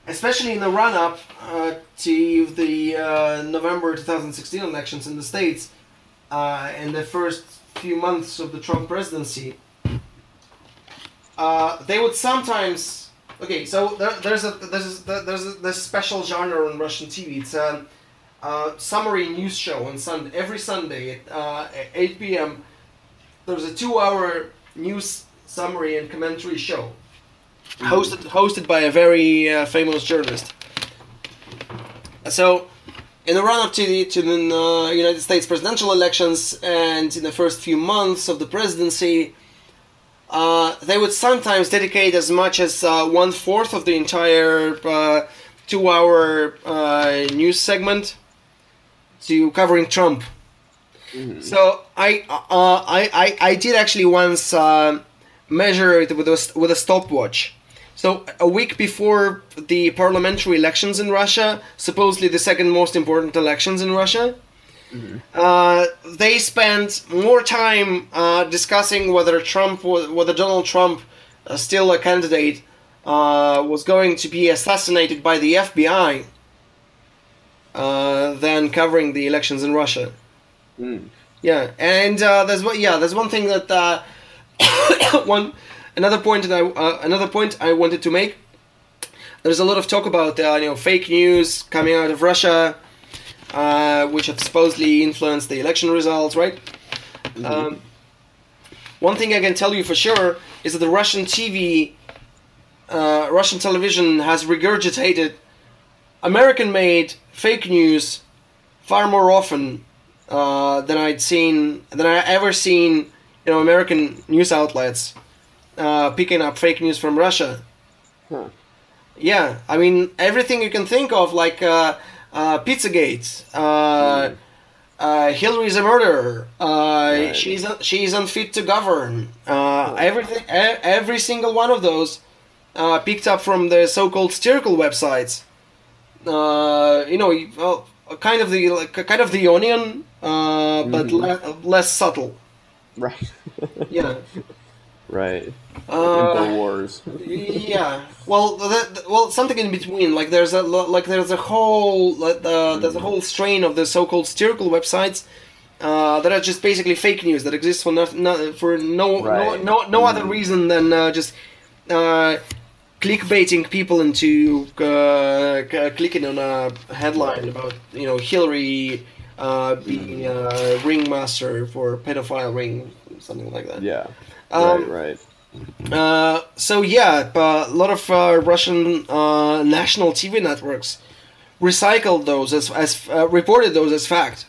especially in the run up uh, to the uh, November 2016 elections in the states, uh, and the first few months of the Trump presidency, uh, they would sometimes. Okay, so there, there's a there's a, there's a, a special genre on Russian TV. It's a uh, summary news show on Sunday every Sunday at, uh, at 8 p.m. There's a two-hour news summary and commentary show hosted hosted by a very uh, famous journalist. So, in the run-up to the to the uh, United States presidential elections and in the first few months of the presidency, uh, they would sometimes dedicate as much as uh, one fourth of the entire uh, two-hour uh, news segment to covering Trump. So I, uh, I I I did actually once uh, measure it with a, with a stopwatch. So a week before the parliamentary elections in Russia, supposedly the second most important elections in Russia, uh, they spent more time uh, discussing whether Trump, whether Donald Trump, uh, still a candidate, uh, was going to be assassinated by the FBI, uh, than covering the elections in Russia. Mm. Yeah, and uh, there's one. Yeah, there's one thing that uh, [COUGHS] one another point that I uh, another point I wanted to make. There's a lot of talk about uh, you know fake news coming out of Russia, uh, which have supposedly influenced the election results, right? Um, one thing I can tell you for sure is that the Russian TV, uh, Russian television has regurgitated American-made fake news far more often uh, than I'd seen than I ever seen you know American news outlets uh, picking up fake news from Russia. Huh. Yeah, I mean everything you can think of, like uh, uh, Pizzagate, uh, uh, Hillary's a murderer, uh, she's she's unfit to govern. Uh, everything, every single one of those uh, picked up from the so-called satirical websites. Uh, you know, well, kind of the like, kind of the Onion, uh, but le- less subtle. Right. [LAUGHS] Yeah. Right. Uh, [LAUGHS] yeah. Well, that, well, something in between. Like there's a like there's a whole like, uh, there's a whole strain of the so-called satirical websites uh, that are just basically fake news that exists for no, no for no Right. no no, no other reason than uh, just uh, clickbaiting people into uh, c- clicking on a headline about you know Hillary uh, being a ringmaster for pedophile ring something like that. Yeah. Um, right. Right. Uh, so yeah, but a lot of uh, Russian uh, national TV networks recycled those as as uh, reported those as fact.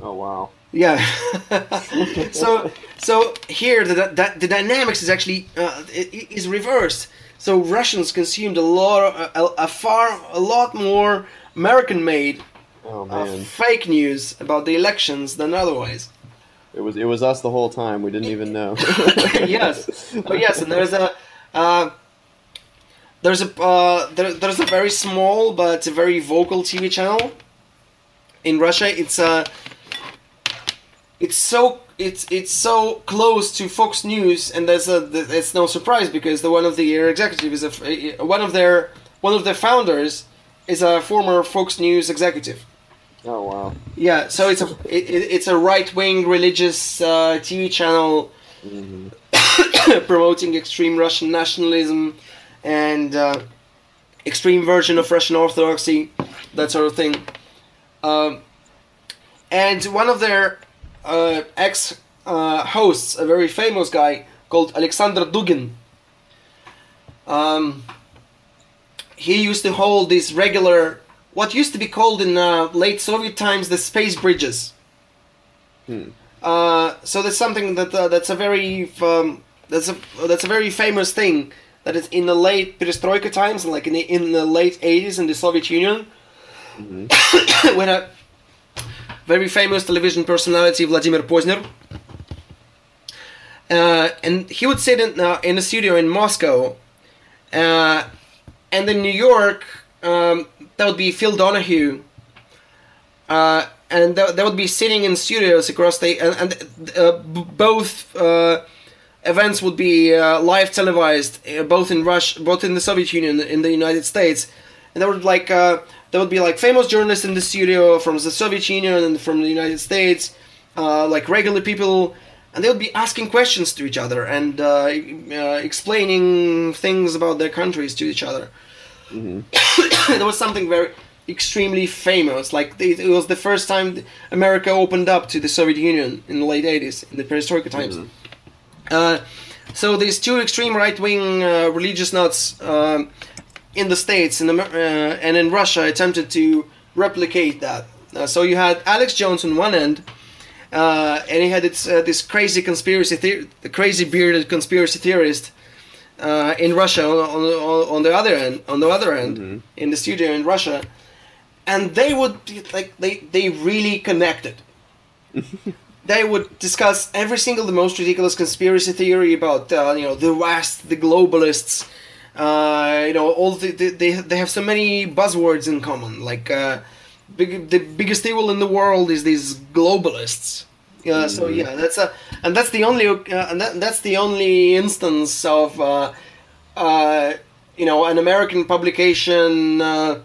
Oh wow. Yeah. [LAUGHS] so so here the the, the dynamics is actually uh, is reversed. So Russians consumed a lot, a, a far, a lot more American-made Oh uh, fake news about the elections than otherwise. It was it was us the whole time. We didn't even know. [LAUGHS] yes. Oh yes, and there's a uh, there's a uh, there, there's a very small but a very vocal TV channel in Russia. It's uh, it's so it's it's so close to Fox News, and there's a it's no surprise because the one of the executive is a one of their one of their founders is a former Fox News executive. Oh wow. Yeah, so it's a it, it- it's a right wing religious uh, TV channel [COUGHS] promoting extreme Russian nationalism and uh, extreme version of Russian Orthodoxy, that sort of thing. Um, and one of their uh, ex uh, hosts, a very famous guy called Alexander Dugin, um, he used to hold these regular, what used to be called in uh, late Soviet times the space bridges. Uh, so that's something that uh, that's a very um, that's a that's a very famous thing that is in the late perestroika times like in the, in the late 80s in the Soviet Union. [COUGHS] When a very famous television personality Vladimir Pozner uh, and he would sit in uh, in a studio in Moscow uh, and in New York um, that would be Phil Donahue. Uh, and they, they would be sitting in studios across the and, and uh, b- both uh, events would be uh, live televised uh, both in Russia both in the Soviet Union in the United States. And there would like uh, there would be like famous journalists in the studio from the Soviet Union and from the United States like regular people. And they would be asking questions to each other and explaining things about their countries to each other [COUGHS] there was something very extremely famous. Like it, it was the first time America opened up to the Soviet Union in the late '80s, in the perestroika times. Uh, so these two extreme right-wing uh, religious nuts um in the states and, Amer- uh, and in Russia attempted to replicate that. Uh, so you had Alex Jones on one end, uh, and he had its, uh, this crazy conspiracy, the crazy bearded conspiracy theorist uh, in Russia on, on, on the other end, on the other end, in the studio in Russia, and they would like they they really connected. [LAUGHS] they would discuss every single the most ridiculous conspiracy theory about uh, you know the West, the globalists. Uh, you know all the, the, they they have so many buzzwords in common. Like uh, big, the biggest evil in the world is these globalists. Yeah, so yeah, that's a and that's the only uh, and that, that's the only instance of uh, uh, you know an American publication uh,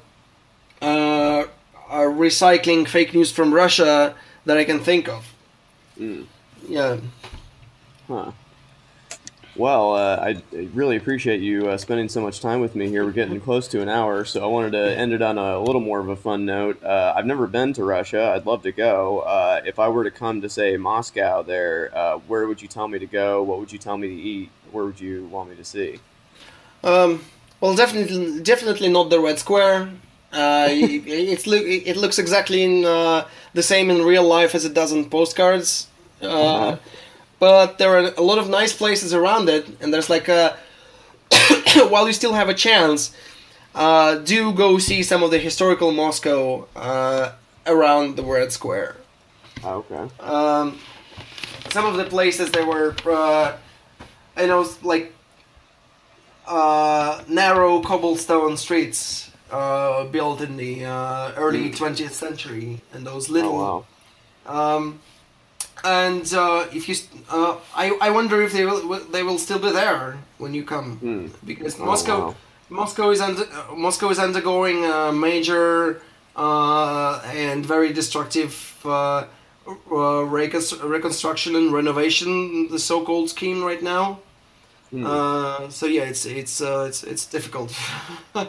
uh, uh, recycling fake news from Russia that I can think of. Yeah. Huh. Well, uh, I I really appreciate you uh, spending so much time with me here. We're getting close to an hour, so I wanted to end it on a little more of a fun note. Uh, I've never been to Russia. I'd love to go. Uh, if I were to come to, say, Moscow there, uh, where would you tell me to go? What would you tell me to eat? Where would you want me to see? Um, well, definitely, definitely not the Red Square. Uh, it, look, it looks exactly in, uh, the same in real life as it does in postcards. Uh, But there are a lot of nice places around it, and there's like a. [COUGHS] while you still have a chance, uh, do go see some of the historical Moscow uh, around the Red Square. Oh, okay. Um, some of the places there were, uh, you know, like uh, narrow cobblestone streets uh, built in the uh, early 20th century, and those Oh, little. wow. Um, and uh, if you, uh, I, I wonder if they will they will still be there when you come Hmm. because Oh, Moscow wow. Moscow is under, uh, Moscow is undergoing a major uh, and very destructive uh, uh, reconstruction and renovation, the so-called scheme right now. Hmm. Uh, so yeah, it's it's uh, it's it's difficult. [LAUGHS] Oh,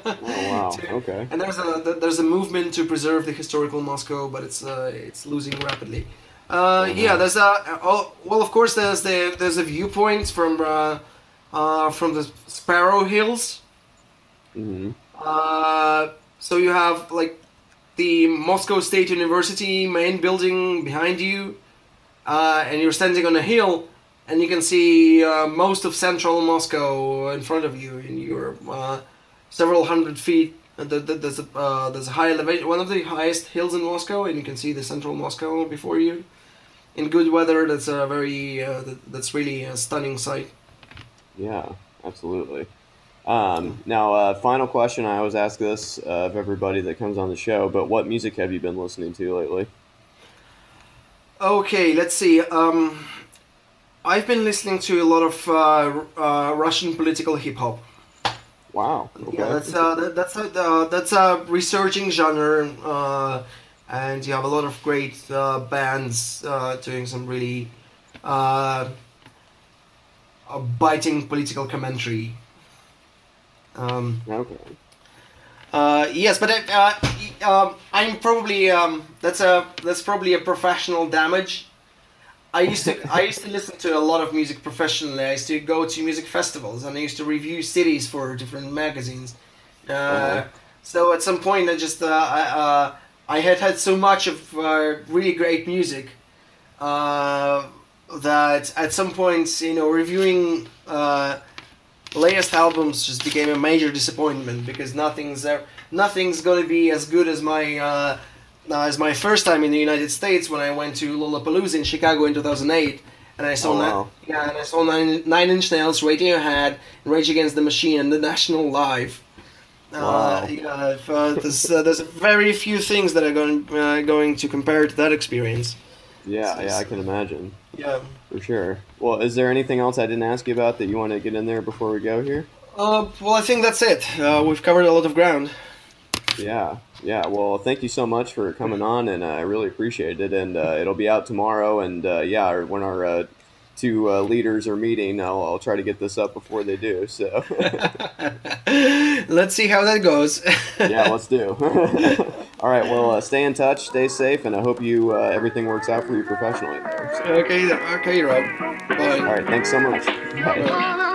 wow. to- Okay. and there's a there's a movement to preserve the historical Moscow, but it's uh, it's losing rapidly. Uh, yeah, there's a oh, well, of course, there's the there's a viewpoint from uh, uh, from the Sparrow Hills. hmm Uh, so you have like the Moscow State University main building behind you, uh, and you're standing on a hill, and you can see uh, most of central Moscow in front of you, and you're uh, several hundred feet. th- th- There's a uh, there's a high elevation, one of the highest hills in Moscow, and you can see the central Moscow before you. In good weather, that's a very uh, that's really a stunning sight. Yeah, absolutely. Um, now, uh, final question. I always ask this uh, of everybody that comes on the show, but what music have you been listening to lately? Okay, let's see. Um, I've been listening to a lot of uh, uh, Russian political hip hop. Wow. Okay. Yeah, that's uh, that, that's a uh, that's a resurging genre, uh, and you have a lot of great uh, bands uh, doing some really uh, biting political commentary. Um, okay. uh, yes, but uh, uh, um, I'm probably um, that's a that's probably a professional damage. I used to I used to listen to a lot of music professionally. I used to go to music festivals and I used to review cities for different magazines. Uh, Okay. So at some point, I just uh, I, uh, I had had so much of uh, really great music uh, that at some point, you know, reviewing uh, latest albums just became a major disappointment because nothing's there, nothing's gonna be as good as my uh, uh, as my first time in the United States when I went to Lollapalooza in Chicago in 2008 and I saw Oh, wow. yeah and I saw Nine, Nine Inch Nails, Radiohead, Rage Against the Machine, and The National live. Wow. Uh, yeah, uh, there's, uh, there's very few things that are going uh, going to compare to that experience. Yeah, yeah, I can imagine Yeah. for sure. Well, is there anything else I didn't ask you about that you want to get in there before we go here? Uh, well, I think that's it. Uh, we've covered a lot of ground. Yeah, yeah. Well, thank you so much for coming on, and uh, I really appreciate it. And uh, it'll be out tomorrow. And uh, yeah, when our two uh, leaders are meeting, I'll, I'll try to get this up before they do. So [LAUGHS] Let's see how that goes. [LAUGHS] yeah, let's do. [LAUGHS] All right. Well, uh, stay in touch, stay safe, and I hope you uh, everything works out for you professionally. So, okay, okay, Rob. Bye. all right. Thanks so much. Bye. All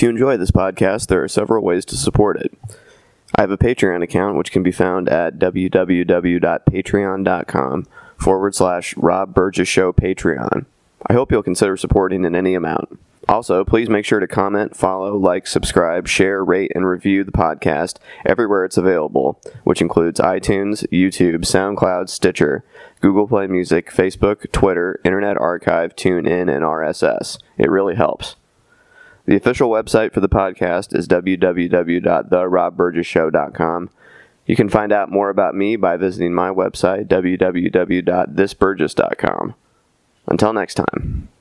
If you enjoy this podcast, there are several ways to support it. I have a Patreon account which can be found at www.patreon.com forward slash Rob Burgess Show Patreon. I hope you'll consider supporting in any amount. Also, please make sure to comment, follow, like, subscribe, share, rate, and review the podcast everywhere it's available, which includes iTunes, YouTube, SoundCloud, Stitcher, Google Play Music, Facebook, Twitter, Internet Archive, TuneIn, and RSS. It really helps. The official website for the podcast is www.therobburgessshow.com. You can find out more about me by visiting my website, www.thisburgess.com. Until next time.